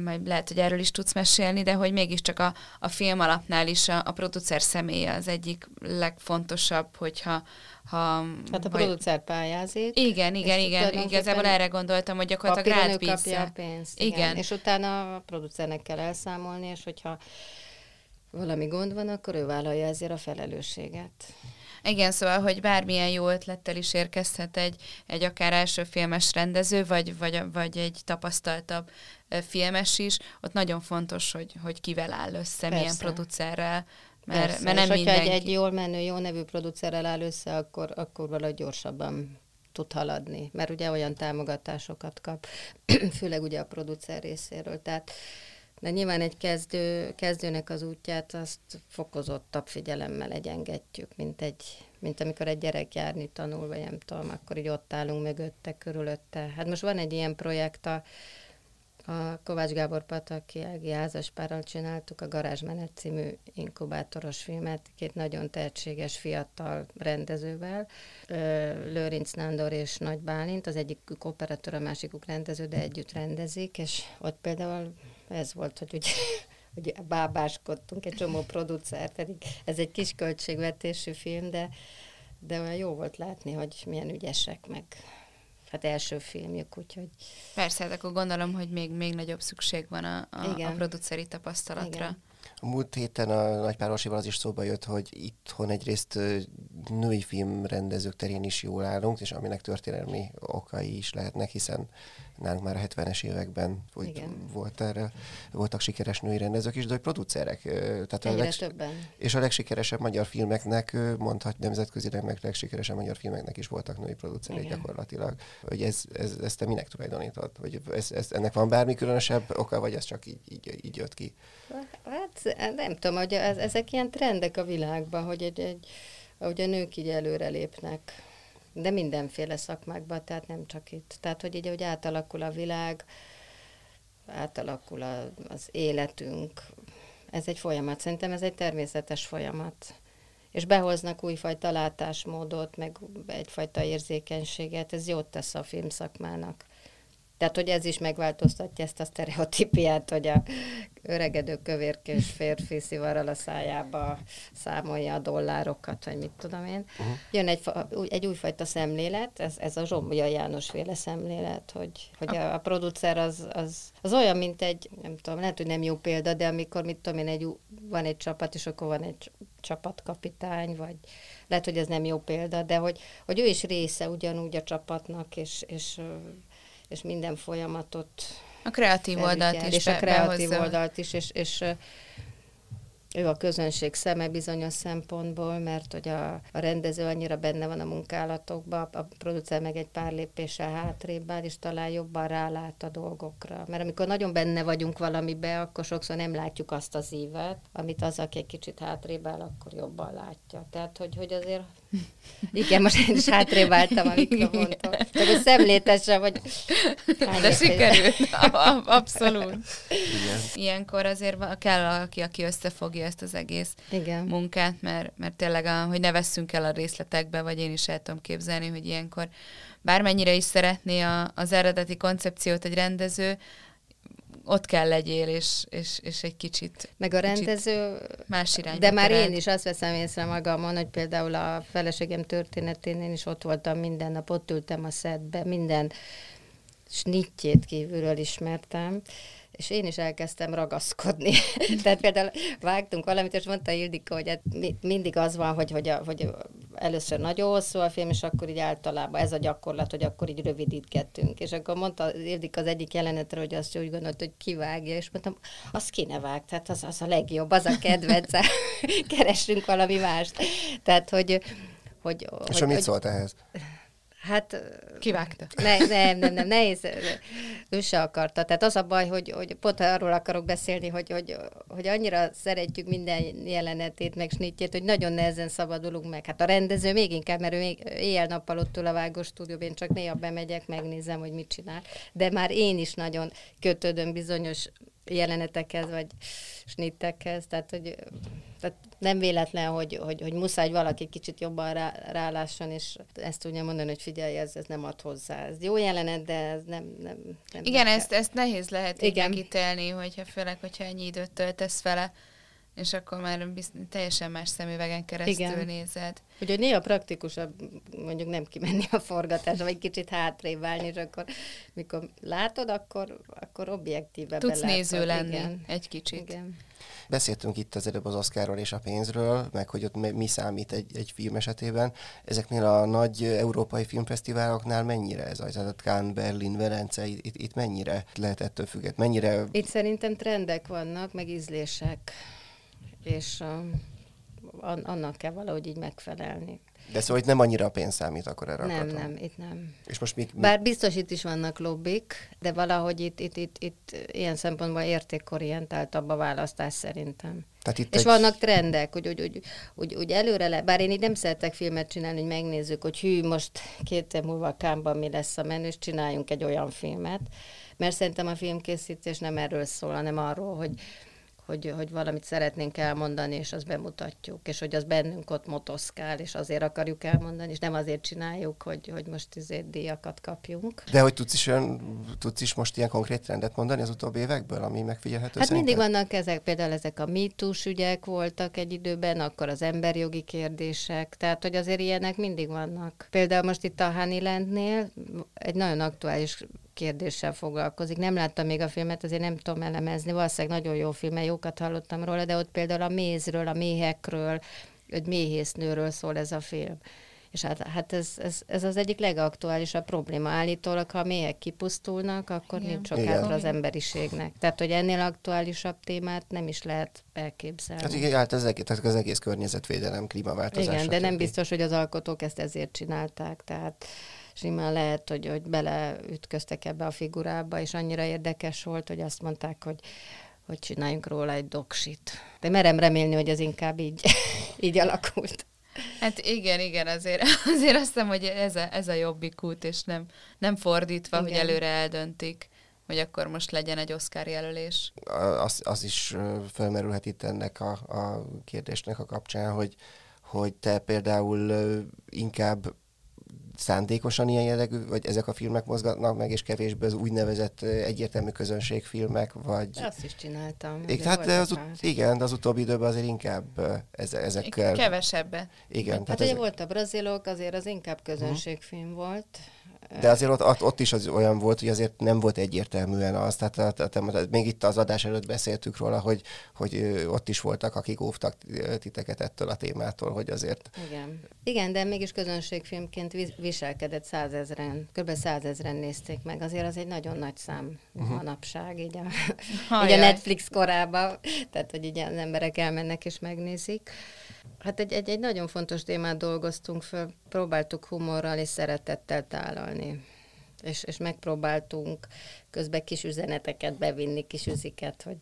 S3: majd lehet, hogy erről is tudsz mesélni, de hogy mégiscsak a, a film alapnál is a, a producer személye az egyik legfontosabb, hogyha ha,
S1: hát a producer pályázik.
S3: Igen, igen, igen. Igazából erre gondoltam, hogy gyakorlatilag rád
S1: kapja a pénzt. Igen. igen. És utána a producernek kell elszámolni, és hogyha valami gond van, akkor ő vállalja ezért a felelősséget.
S3: Igen, szóval, hogy bármilyen jó ötlettel is érkezhet egy, egy akár első filmes rendező, vagy, vagy, vagy egy tapasztaltabb filmes is, ott nagyon fontos, hogy, hogy kivel áll össze, Persze. milyen producerrel, mert, Persze, mert nem és mindenki...
S1: egy, egy jól menő, jó nevű producerrel áll össze, akkor, akkor valahogy gyorsabban tud haladni, mert ugye olyan támogatásokat kap, főleg ugye a producer részéről. Tehát de nyilván egy kezdő, kezdőnek az útját azt fokozottabb figyelemmel egyengetjük, mint, egy, mint amikor egy gyerek járni tanul, vagy nem tudom, akkor így ott állunk mögötte, körülötte. Hát most van egy ilyen projekt a a Kovács Gábor Pataki Ági házaspárral csináltuk a Garázsmenet című inkubátoros filmet, két nagyon tehetséges fiatal rendezővel, Lőrinc Nándor és Nagy Bálint, az egyik operatőr, a másikuk rendező, de együtt rendezik, és ott például ez volt, hogy ugye hogy bábáskodtunk, egy csomó producer, pedig ez egy kis költségvetésű film, de, de olyan jó volt látni, hogy milyen ügyesek, meg hát első filmjük, úgyhogy...
S3: Persze, hát akkor gondolom, hogy még, még nagyobb szükség van a, a, a produceri tapasztalatra. Igen.
S2: A múlt héten a Nagypárosival az is szóba jött, hogy itthon egyrészt női filmrendezők terén is jól állunk, és aminek történelmi okai is lehetnek, hiszen nálunk már a 70-es években hogy volt erre, voltak sikeres női rendezők is, de hogy producerek.
S1: Tehát a leg, többen.
S2: És a legsikeresebb magyar filmeknek, mondhat nemzetközileg meg legsikeresebb magyar filmeknek is voltak női producerek gyakorlatilag. Hogy ez, ez, ezt te minek tulajdonítod? Hogy ez, ez, ennek van bármi különösebb oka, vagy ez csak így, így, így jött ki?
S1: Hát nem tudom, hogy ez, ezek ilyen trendek a világban, hogy egy, egy, ahogy a nők így előre lépnek de mindenféle szakmákban, tehát nem csak itt. Tehát, hogy így, hogy átalakul a világ, átalakul a, az életünk. Ez egy folyamat. Szerintem ez egy természetes folyamat. És behoznak újfajta látásmódot, meg egyfajta érzékenységet. Ez jót tesz a filmszakmának. Tehát, hogy ez is megváltoztatja ezt a sztereotípiát, hogy a öregedő kövérkés férfi szivarral a szájába számolja a dollárokat, vagy mit tudom én. Uh-huh. Jön egy, egy újfajta szemlélet, ez, ez a Zsombja János féle szemlélet, hogy, hogy a, a producer az, az, az olyan, mint egy, nem tudom, lehet, hogy nem jó példa, de amikor, mit tudom én, egy, van egy csapat, és akkor van egy csapatkapitány, vagy lehet, hogy ez nem jó példa, de hogy, hogy ő is része ugyanúgy a csapatnak, és, és és minden folyamatot
S3: a kreatív oldalt is
S1: És be, a kreatív behozza. oldalt is, és, és ő a közönség szeme bizonyos szempontból, mert hogy a, a rendező annyira benne van a munkálatokban, a producer meg egy pár lépéssel hátrébb áll, és talán jobban rálát a dolgokra. Mert amikor nagyon benne vagyunk valamibe, akkor sokszor nem látjuk azt az ívet, amit az, aki egy kicsit hátrébb áll, akkor jobban látja. Tehát, hogy, hogy azért Igen, most én is hátrébb álltam a mikrofontól. Csak a szemlétesre, vagy...
S3: De sikerült, abszolút. Igen. Ilyenkor azért kell valaki, aki összefogja ezt az egész Igen. munkát, mert, mert tényleg, a, hogy ne vesszünk el a részletekbe, vagy én is el tudom képzelni, hogy ilyenkor bármennyire is szeretné a, az eredeti koncepciót egy rendező, ott kell legyél, és, és, és egy kicsit
S1: Meg a rendező,
S3: más irányba
S1: De már én is azt veszem észre magamon, hogy például a feleségem történetén én is ott voltam minden nap, ott ültem a szedbe, minden snittjét kívülről ismertem, és én is elkezdtem ragaszkodni. Tehát például vágtunk valamit, és mondta Ildika, hogy hát mindig az van, hogy, hogy, a, hogy először nagyon hosszú a film, és akkor így általában ez a gyakorlat, hogy akkor így rövidítgetünk. És akkor mondta Ildika az egyik jelenetre, hogy azt úgy gondolt, hogy kivágja, és mondtam, azt kéne vág, tehát az, az a legjobb, az a kedvenc, keressünk valami mást. Tehát, hogy hogy,
S2: és hogy, mit hogy, szólt ehhez?
S1: Hát...
S3: Kivágta.
S1: Ne, nem, nem, nem, nehéz. Ő se akarta. Tehát az a baj, hogy, hogy pont arról akarok beszélni, hogy, hogy, hogy annyira szeretjük minden jelenetét, meg snitjét, hogy nagyon nehezen szabadulunk meg. Hát a rendező még inkább, mert ő még éjjel-nappal ott ül a vágó stúdióban, én csak néha bemegyek, megnézem, hogy mit csinál. De már én is nagyon kötődöm bizonyos jelenetekhez, vagy snittekhez, tehát hogy tehát nem véletlen, hogy, hogy, hogy muszáj, valaki kicsit jobban rá, rálásson, és ezt tudja mondani, hogy figyelj, ez, ez nem ad hozzá. Ez jó jelenet, de ez nem... nem, nem
S3: Igen, ezt, ezt nehéz lehet Igen. megítélni, hogyha főleg, hogyha ennyi időt töltesz vele, és akkor már bizt, teljesen más szemüvegen keresztül Igen. nézed.
S1: Úgyhogy néha praktikusabb mondjuk nem kimenni a forgatásra, vagy kicsit hátrébb állni, és akkor mikor látod, akkor, akkor objektívebben
S3: Tudsz néző lenni Igen. egy kicsit. Igen.
S2: Beszéltünk itt az előbb az Oscarról és a pénzről, meg hogy ott mi számít egy, egy film esetében. Ezeknél a nagy európai filmfesztiváloknál mennyire ez az? Tehát Cannes, Berlin, Velence, itt, itt mennyire lehet ettől függet? Mennyire...
S1: Itt szerintem trendek vannak, meg ízlések, és uh, annak kell valahogy így megfelelni.
S2: De szóval itt nem annyira a pénz számít akkor erre
S1: Nem, akartam. nem, itt nem.
S2: És most mi,
S1: mi... Bár biztos itt is vannak lobbik, de valahogy itt, itt, itt, itt ilyen szempontból értékorientáltabb a választás szerintem. Tehát itt és egy... vannak trendek, hogy, hogy, hogy, hogy, hogy előre le, bár én így nem szeretek filmet csinálni, hogy megnézzük, hogy hű, most két év múlva Kámban mi lesz a menő, és csináljunk egy olyan filmet, mert szerintem a filmkészítés nem erről szól, hanem arról, hogy, hogy, hogy valamit szeretnénk elmondani, és azt bemutatjuk, és hogy az bennünk ott motoszkál, és azért akarjuk elmondani, és nem azért csináljuk, hogy, hogy most izé díjakat kapjunk.
S2: De hogy tudsz is, olyan, tudsz is most ilyen konkrét trendet mondani az utóbbi évekből, ami megfigyelhető
S1: Hát szerinted? mindig vannak ezek, például ezek a mítus ügyek voltak egy időben, akkor az emberjogi kérdések, tehát hogy azért ilyenek mindig vannak. Például most itt a Honeylandnél egy nagyon aktuális kérdéssel foglalkozik. Nem láttam még a filmet, azért nem tudom elemezni. Valószínűleg nagyon jó film, jókat hallottam róla, de ott például a mézről, a méhekről, egy méhésznőről szól ez a film. És hát, hát ez, ez, ez az egyik legaktuálisabb probléma. Állítólag, ha a méhek kipusztulnak, akkor Igen. nincs sok hátra az emberiségnek. Tehát, hogy ennél aktuálisabb témát nem is lehet elképzelni.
S2: Hát igen, hát az egész, tehát az egész környezetvédelem, klímaváltozás.
S1: Igen, de nem biztos, hogy az alkotók ezt ezért csinálták. Tehát simán lehet, hogy, hogy beleütköztek ebbe a figurába, és annyira érdekes volt, hogy azt mondták, hogy hogy csináljunk róla egy doksit. De merem remélni, hogy ez inkább így, így alakult.
S3: Hát igen, igen, azért, azért azt hiszem, hogy ez a, ez a jobbik út, és nem, nem fordítva, igen. hogy előre eldöntik, hogy akkor most legyen egy Oscar jelölés.
S2: Az, az is felmerülhet itt ennek a, a kérdésnek a kapcsán, hogy, hogy te például inkább szándékosan ilyen jellegű, vagy ezek a filmek mozgatnak meg, és kevésbé az úgynevezett egyértelmű közönségfilmek, vagy...
S1: Azt is csináltam.
S2: Igen, hát az, ut- igen, de az utóbbi időben azért inkább ez, ezekkel...
S3: Kevesebben.
S2: Igen.
S1: Hát, ugye volt a brazilok, azért az inkább közönségfilm uh-huh. volt,
S2: de azért ott, ott, ott is az olyan volt, hogy azért nem volt egyértelműen az, tehát, tehát, tehát még itt az adás előtt beszéltük róla, hogy, hogy ott is voltak, akik óvtak titeket ettől a témától, hogy azért...
S1: Igen, Igen de mégis közönségfilmként viselkedett százezren, kb. százezren nézték meg, azért az egy nagyon nagy szám uh-huh. manapság, így a, így a Netflix korában, tehát hogy így az emberek elmennek és megnézik. Hát egy, egy, egy nagyon fontos témát dolgoztunk föl, próbáltuk humorral és szeretettel tálalni. És, és megpróbáltunk közben kis üzeneteket bevinni, kis üziket, hogy,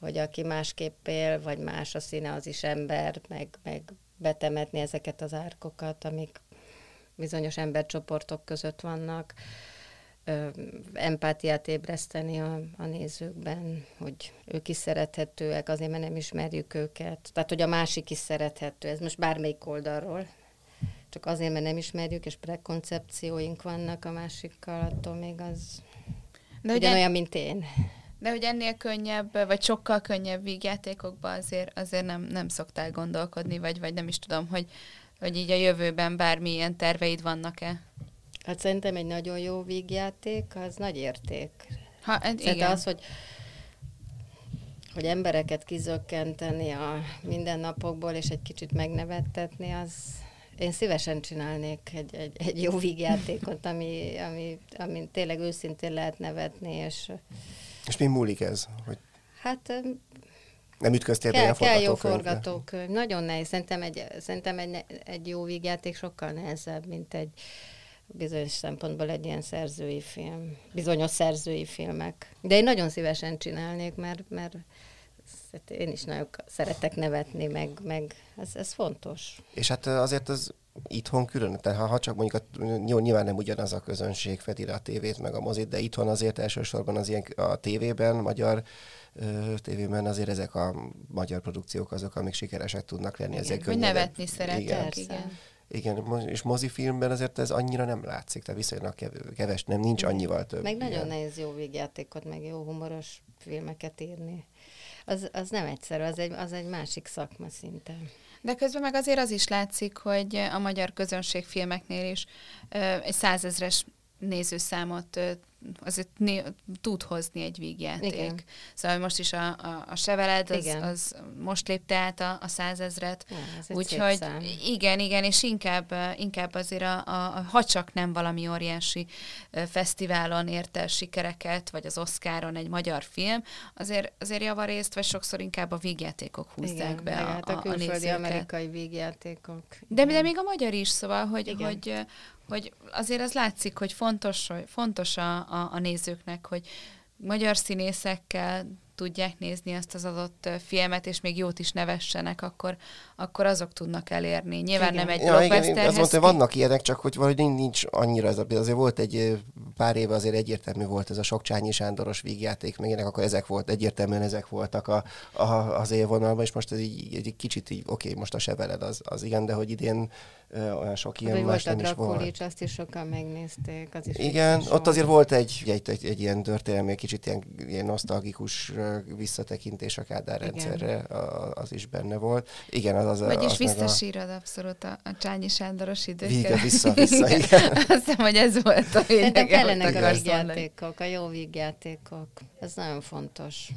S1: hogy aki másképp él, vagy más a színe, az is ember, meg, meg betemetni ezeket az árkokat, amik bizonyos embercsoportok között vannak, ö, empátiát ébreszteni a, a nézőkben, hogy ők is szerethetőek, azért mert nem ismerjük őket. Tehát, hogy a másik is szerethető, ez most bármelyik oldalról. Csak azért, mert nem ismerjük, és prekoncepcióink vannak a másikkal, attól még az de ugyanolyan, mint én.
S3: De hogy ennél könnyebb, vagy sokkal könnyebb vígjátékokban azért, azért nem, nem szoktál gondolkodni, vagy, vagy nem is tudom, hogy, hogy így a jövőben bármilyen terveid vannak-e?
S1: Hát szerintem egy nagyon jó vígjáték, az nagy érték.
S3: Ha, hát igen.
S1: az, hogy hogy embereket kizökkenteni a mindennapokból, és egy kicsit megnevettetni, az én szívesen csinálnék egy, egy, egy jó vígjátékot, ami, ami, ami tényleg őszintén lehet nevetni, és...
S2: És mi múlik ez? Hogy...
S1: Hát
S2: nem ütköztél
S1: kell, kell jó forgatókönyv. Nagyon nehéz. Szerintem egy, szerintem egy, egy jó vígjáték sokkal nehezebb, mint egy bizonyos szempontból egy ilyen szerzői film. Bizonyos szerzői filmek. De én nagyon szívesen csinálnék, mert, mert én is nagyon szeretek nevetni, meg, meg ez, ez fontos.
S2: És hát azért az itthon külön, tehát ha csak mondjuk a, jó, nyilván nem ugyanaz a közönség fedi a tévét meg a mozit, de itthon azért elsősorban az ilyen a tévében, magyar tévében azért ezek a magyar produkciók azok, amik sikeresek tudnak lenni.
S3: Igen,
S2: ezek
S3: hogy nevetni szeretek, igen.
S1: igen.
S2: Igen, és mozifilmben azért ez annyira nem látszik, tehát viszonylag keves, nem, nincs annyival több.
S1: Meg nagyon nehéz jó végjátékot, meg jó humoros filmeket írni. Az, az nem egyszerű, az egy, az egy másik szakma szinte.
S3: De közben meg azért az is látszik, hogy a magyar közönség filmeknél is egy százezres nézőszámot azért né- tud hozni egy vígjáték. Igen. Szóval most is a, a, a Seveled, az, az most lépte át a, a százezret. Úgyhogy igen, igen, és inkább, inkább azért, a, a, a, ha csak nem valami óriási fesztiválon ért el sikereket, vagy az Oscaron egy magyar film, azért, azért javarészt, vagy sokszor inkább a vígjátékok húzzák
S1: igen,
S3: be a,
S1: hát a, a külföldi a amerikai vígjátékok.
S3: De, de még a magyar is, szóval, hogy, hogy hogy azért az látszik, hogy fontos, hogy fontos a, a, a nézőknek, hogy magyar színészekkel tudják nézni ezt az adott filmet, és még jót is nevessenek, akkor, akkor azok tudnak elérni. Nyilván igen. nem egy ja, blockbusterhez.
S2: Azt mondta, hogy vannak ilyenek, csak hogy valahogy nincs annyira ez a, azért volt egy pár éve azért egyértelmű volt ez a sok Csányi Sándoros vígjáték, meg ennek akkor ezek volt, egyértelműen ezek voltak a, a, az élvonalban, és most ez így, egy kicsit így, oké, okay, most a seveled az, az igen, de hogy idén olyan sok ilyen
S1: hát, más nem is volt. azt is sokan megnézték. Az is
S2: Igen, ott azért volt egy, egy, egy, egy ilyen történelmi, kicsit ilyen, ilyen nosztalgikus visszatekintés a Kádár rendszerre, az is benne volt. Igen, az az
S3: Vagyis az visszasírod a... abszolút a, a Csányi Sándoros időket.
S2: Igen, vissza, vissza, igen.
S3: Azt hiszem, hogy ez volt a
S1: lényeg. kellenek a vígjátékok, a jó vígjátékok. Ez nagyon fontos.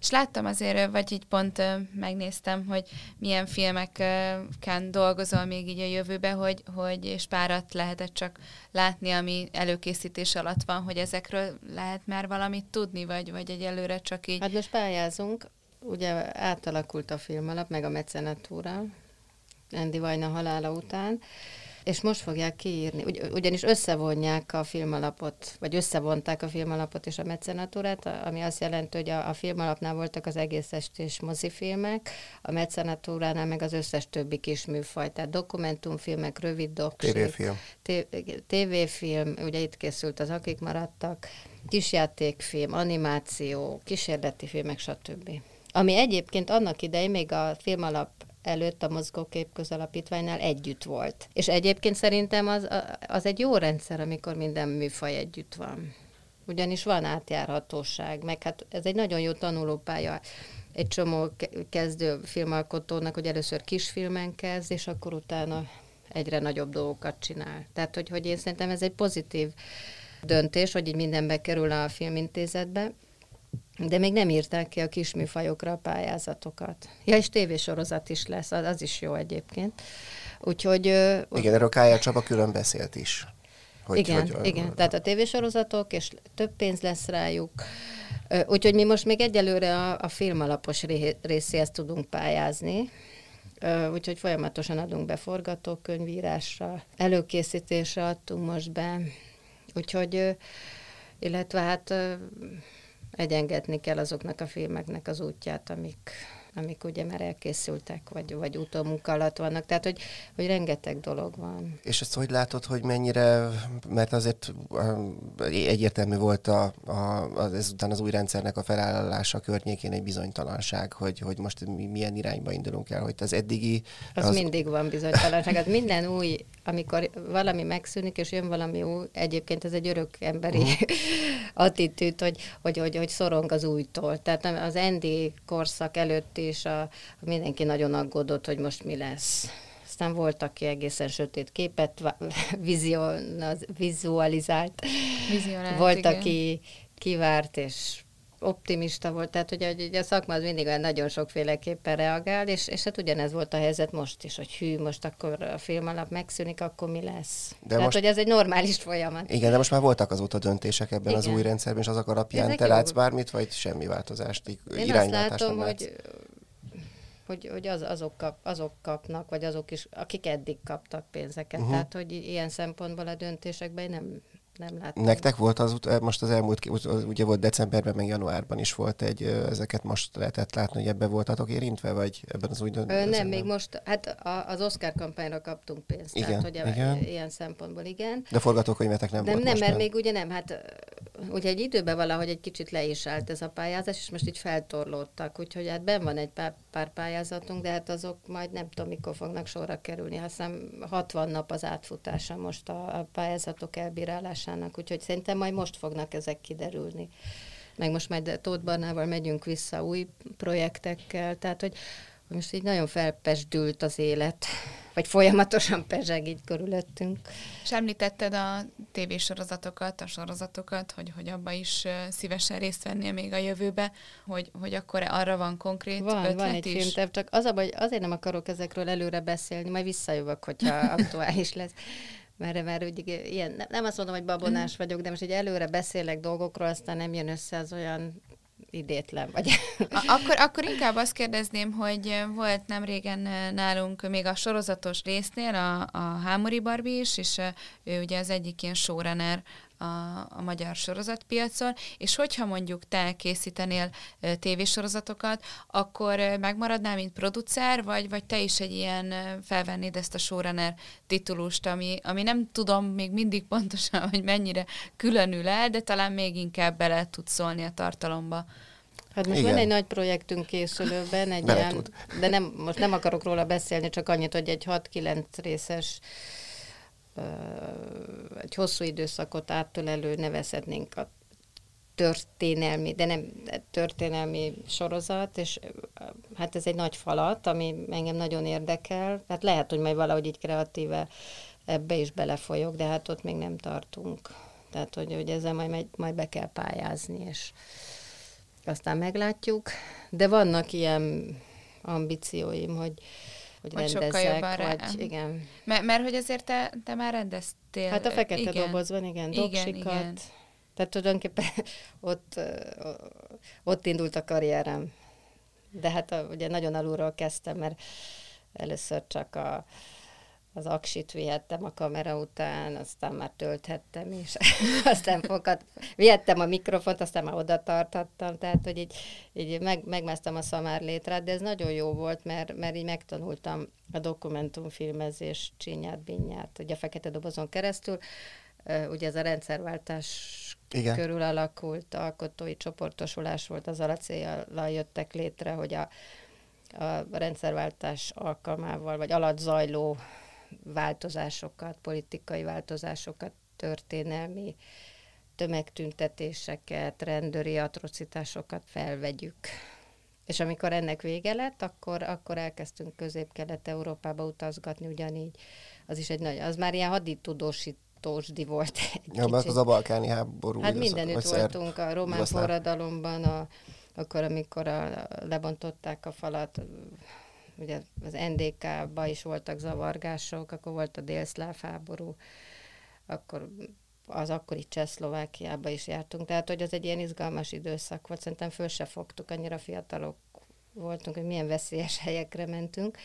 S3: És láttam azért, vagy így pont megnéztem, hogy milyen filmeken dolgozol még így a jövőbe, hogy, hogy és párat lehetett csak látni, ami előkészítés alatt van, hogy ezekről lehet már valamit tudni, vagy, vagy egyelőre csak így...
S1: Hát most pályázunk, ugye átalakult a film alap, meg a mecenatúra, Andy Vajna halála után, és most fogják kiírni, ugy, ugyanis összevonják a filmalapot, vagy összevonták a filmalapot és a mecenatúrát, ami azt jelenti, hogy a, a filmalapnál voltak az egész estés mozifilmek, a mecenatúránál meg az összes többi kis műfaj, tehát dokumentumfilmek, rövid doksik,
S2: tévéfilm.
S1: tévéfilm, ugye itt készült az Akik maradtak, kisjátékfilm, animáció, kísérleti filmek, stb. Ami egyébként annak idején még a filmalap előtt a Mozgókép Közalapítványnál együtt volt. És egyébként szerintem az, az egy jó rendszer, amikor minden műfaj együtt van. Ugyanis van átjárhatóság, meg hát ez egy nagyon jó tanulópálya egy csomó kezdő filmalkotónak, hogy először kisfilmen kezd, és akkor utána egyre nagyobb dolgokat csinál. Tehát, hogy, hogy én szerintem ez egy pozitív döntés, hogy így mindenbe kerül a filmintézetbe, de még nem írták ki a kisműfajokra a pályázatokat. Ja, és tévésorozat is lesz, az, az is jó egyébként. Úgyhogy...
S2: Igen, erről Kájár Csaba külön beszélt is.
S1: Hogy, igen, hogy, igen. A... tehát a tévésorozatok, és több pénz lesz rájuk. Úgyhogy mi most még egyelőre a, a filmalapos részéhez tudunk pályázni, úgyhogy folyamatosan adunk be forgatókönyvírásra, előkészítésre adtunk most be, úgyhogy, illetve hát egyengetni kell azoknak a filmeknek az útját, amik, amik ugye már elkészültek, vagy, vagy utómunka alatt vannak. Tehát, hogy, hogy rengeteg dolog van.
S2: És ezt hogy látod, hogy mennyire, mert azért um, egyértelmű volt a, a, az, ezután az új rendszernek a felállása környékén egy bizonytalanság, hogy, hogy most milyen irányba indulunk el, hogy az eddigi...
S1: Az, az mindig van bizonytalanság. Az minden új, amikor valami megszűnik, és jön valami új, egyébként ez egy örök emberi uh-huh. attitűd, hogy, hogy, hogy, hogy szorong az újtól. Tehát az Endi korszak előtt is a, mindenki nagyon aggódott, hogy most mi lesz. Aztán volt, aki egészen sötét képet vizualizált. Vizionált, volt, igen. aki kivárt, és optimista volt, tehát hogy, hogy a szakma az mindig olyan nagyon sokféleképpen reagál, és, és hát ugyanez volt a helyzet most is, hogy hű, most akkor a film alap megszűnik, akkor mi lesz. De tehát, most, hogy ez egy normális folyamat.
S2: Igen, de most már voltak azóta döntések ebben igen. az új rendszerben, és azok alapján Ezek te jó. látsz bármit, vagy semmi változást,
S1: Én azt látom, hogy hogy, hogy az, azok, kap, azok kapnak, vagy azok is, akik eddig kaptak pénzeket. Uh-huh. Tehát, hogy ilyen szempontból a döntésekben nem, nem láttam.
S2: Nektek volt az, most az elmúlt, ugye volt decemberben, meg januárban is volt egy, ezeket most lehetett látni, hogy ebben voltatok érintve, vagy ebben az új
S1: Ö, Nem, még most, hát az Oscar kampányra kaptunk pénzt, igen, tehát hogy igen. ilyen szempontból igen.
S2: De forgatókönyvetek nem,
S1: nem
S2: volt
S1: Nem, most mert nem. még ugye nem, hát ugye egy időben valahogy egy kicsit le is állt ez a pályázás, és most így feltorlódtak, úgyhogy hát ben van egy pár, pár pályázatunk, de hát azok majd nem tudom, mikor fognak sorra kerülni. Azt hiszem 60 nap az átfutása most a, a pályázatok elbírálásának, úgyhogy szerintem majd most fognak ezek kiderülni. Meg most majd Tóth Barnával megyünk vissza új projektekkel, tehát hogy most így nagyon felpesdült az élet vagy folyamatosan pezseg így körülöttünk.
S3: És említetted a tévésorozatokat, a sorozatokat, hogy, hogy abba is szívesen részt vennél még a jövőbe, hogy, hogy akkor arra van konkrét
S1: van,
S3: ötlet
S1: Van egy is? filmterv, csak az a baj, azért nem akarok ezekről előre beszélni, majd visszajövök, hogyha aktuális lesz mert, mert ugye, ilyen, nem azt mondom, hogy babonás vagyok, de most egy előre beszélek dolgokról, aztán nem jön össze az olyan idétlen vagy.
S3: Akkor, akkor inkább azt kérdezném, hogy volt nem régen nálunk még a sorozatos résznél a, a Hámori Barbie is, és ő ugye az egyik ilyen showrunner a, a magyar sorozatpiacon, és hogyha mondjuk te készítenél tévésorozatokat, akkor megmaradnál, mint producer, vagy, vagy te is egy ilyen felvennéd ezt a showrunner titulust, ami, ami nem tudom még mindig pontosan, hogy mennyire különül el, de talán még inkább bele tud szólni a tartalomba.
S1: Hát most Igen. van egy nagy projektünk készülőben, egy ilyen, de nem, most nem akarok róla beszélni, csak annyit, hogy egy 6-9 részes egy hosszú időszakot áttölelő nevezhetnénk a történelmi, de nem történelmi sorozat, és hát ez egy nagy falat, ami engem nagyon érdekel. Hát lehet, hogy majd valahogy így kreatíve ebbe is belefolyok, de hát ott még nem tartunk. Tehát, hogy, hogy ezzel majd, majd be kell pályázni, és aztán meglátjuk. De vannak ilyen ambícióim, hogy, hogy, hogy rendezek, vagy rá. igen.
S3: Mert, mert hogy azért te, te már rendeztél.
S1: Hát a fekete igen. dobozban, igen, doksikat. Igen, igen. Tehát tulajdonképpen ott, ott indult a karrierem. De hát ugye nagyon alulról kezdtem, mert először csak a az aksit vihettem a kamera után, aztán már tölthettem is, aztán fokat, vihettem a mikrofont, aztán már oda tartottam, tehát hogy így, így meg, megmásztam a szamár létrát, de ez nagyon jó volt, mert, mert így megtanultam a dokumentumfilmezés csinyát, binyát, ugye a fekete dobozon keresztül, ugye ez a rendszerváltás Igen. körül alakult alkotói csoportosulás volt, az alacéllal jöttek létre, hogy a, a rendszerváltás alkalmával, vagy alatt zajló változásokat, politikai változásokat, történelmi tömegtüntetéseket, rendőri atrocitásokat felvegyük. És amikor ennek vége lett, akkor, akkor elkezdtünk közép-kelet-európába utazgatni ugyanígy. Az is egy nagy, az már ilyen haditudósítósdi volt.
S2: Egy ja, mert az a balkáni háború.
S1: Hát mindenütt voltunk, a román forradalomban, a, akkor, amikor a, lebontották a falat, ugye az NDK-ba is voltak zavargások, akkor volt a délszláv háború, akkor az akkori Csehszlovákiába is jártunk, tehát hogy az egy ilyen izgalmas időszak volt, szerintem föl se fogtuk, annyira fiatalok voltunk, hogy milyen veszélyes helyekre mentünk.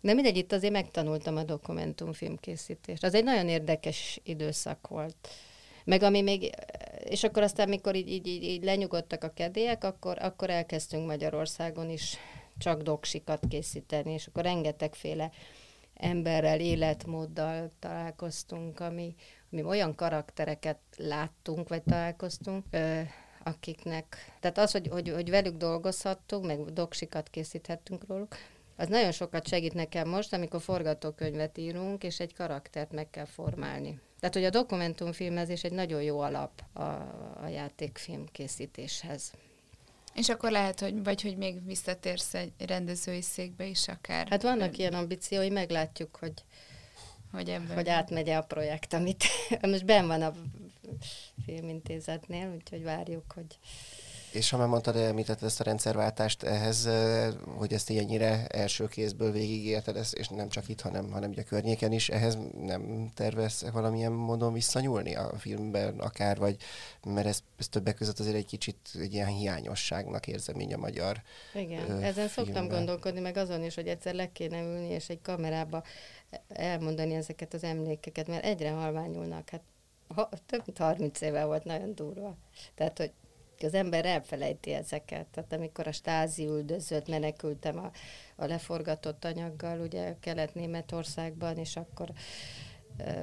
S1: De mindegy, itt azért megtanultam a dokumentumfilmkészítést. Az egy nagyon érdekes időszak volt. Meg ami még, és akkor aztán, mikor így, így, így, így lenyugodtak a kedélyek, akkor, akkor elkezdtünk Magyarországon is csak doksikat készíteni, és akkor rengetegféle emberrel, életmóddal találkoztunk, ami, ami olyan karaktereket láttunk, vagy találkoztunk, ö, akiknek, tehát az, hogy, hogy, hogy velük dolgozhattunk, meg doksikat készíthettünk róluk, az nagyon sokat segít nekem most, amikor forgatókönyvet írunk, és egy karaktert meg kell formálni. Tehát, hogy a dokumentumfilmezés egy nagyon jó alap a, a játékfilm készítéshez.
S3: És akkor lehet, hogy vagy hogy még visszatérsz egy rendezői székbe is akár.
S1: Hát vannak ilyen ambíciói, meglátjuk, hogy, hogy, ebben hogy átmegy a projekt, amit most ben van a filmintézetnél, úgyhogy várjuk, hogy
S2: és ha már mondtad, említetted ezt a rendszerváltást, ehhez, hogy ezt ennyire első kézből végigérted, és nem csak itt, hanem, hanem ugye a környéken is, ehhez nem tervez valamilyen módon visszanyúlni a filmben akár, vagy mert ez, ez többek között azért egy kicsit egy ilyen hiányosságnak érzem így a magyar
S1: Igen, ö, ezen filmben. szoktam gondolkodni, meg azon is, hogy egyszer le kéne ülni, és egy kamerába elmondani ezeket az emlékeket, mert egyre halványulnak. Hát ha, több mint 30 éve volt nagyon durva. Tehát, hogy az ember elfelejti ezeket. Tehát amikor a stázi üldözött, menekültem a, a leforgatott anyaggal, ugye Kelet-Németországban, és akkor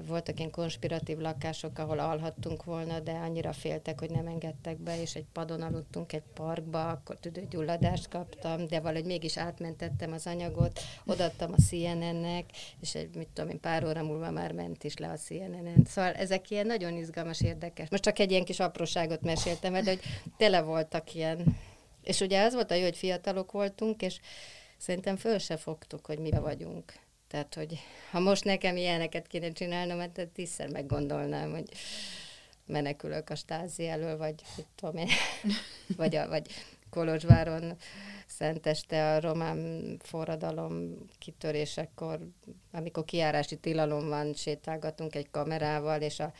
S1: voltak ilyen konspiratív lakások, ahol alhattunk volna, de annyira féltek, hogy nem engedtek be, és egy padon aludtunk egy parkba, akkor tüdőgyulladást kaptam, de valahogy mégis átmentettem az anyagot, odaadtam a CNN-nek, és egy, mit tudom én, pár óra múlva már ment is le a CNN-en. Szóval ezek ilyen nagyon izgalmas, érdekes. Most csak egy ilyen kis apróságot meséltem, de hogy tele voltak ilyen. És ugye az volt a jó, hogy fiatalok voltunk, és szerintem föl se fogtuk, hogy mi vagyunk. Tehát, hogy ha most nekem ilyeneket kéne csinálnom, hát tízszer meggondolnám, hogy menekülök a stázi elől, vagy mit tudom én, vagy, a, vagy Kolozsváron szenteste a román forradalom kitörésekor, amikor kiárási tilalom van, sétálgatunk egy kamerával, és a,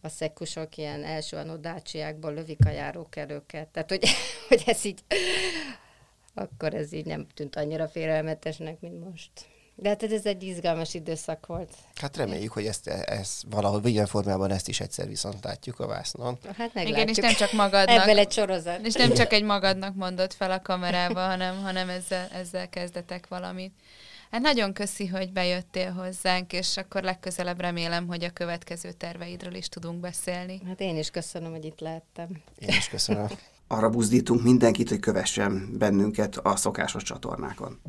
S1: a szekusok ilyen első anodácsiákból lövik a járókelőket. Tehát, hogy, hogy ez így, akkor ez így nem tűnt annyira félelmetesnek, mint most. De hát ez egy izgalmas időszak volt.
S2: Hát reméljük, hogy ezt, ezt valahogy ilyen formában ezt is egyszer viszont látjuk a vásznon.
S1: Hát meglátjuk.
S3: Igen, és nem csak magadnak.
S1: Ebből egy sorozat.
S3: És nem csak egy magadnak mondott fel a kamerába, hanem, hanem ezzel, ezzel kezdetek valamit. Hát nagyon köszi, hogy bejöttél hozzánk, és akkor legközelebb remélem, hogy a következő terveidről is tudunk beszélni.
S1: Hát én is köszönöm, hogy itt lehettem.
S2: Én is köszönöm.
S4: Arra buzdítunk mindenkit, hogy kövessen bennünket a szokásos csatornákon.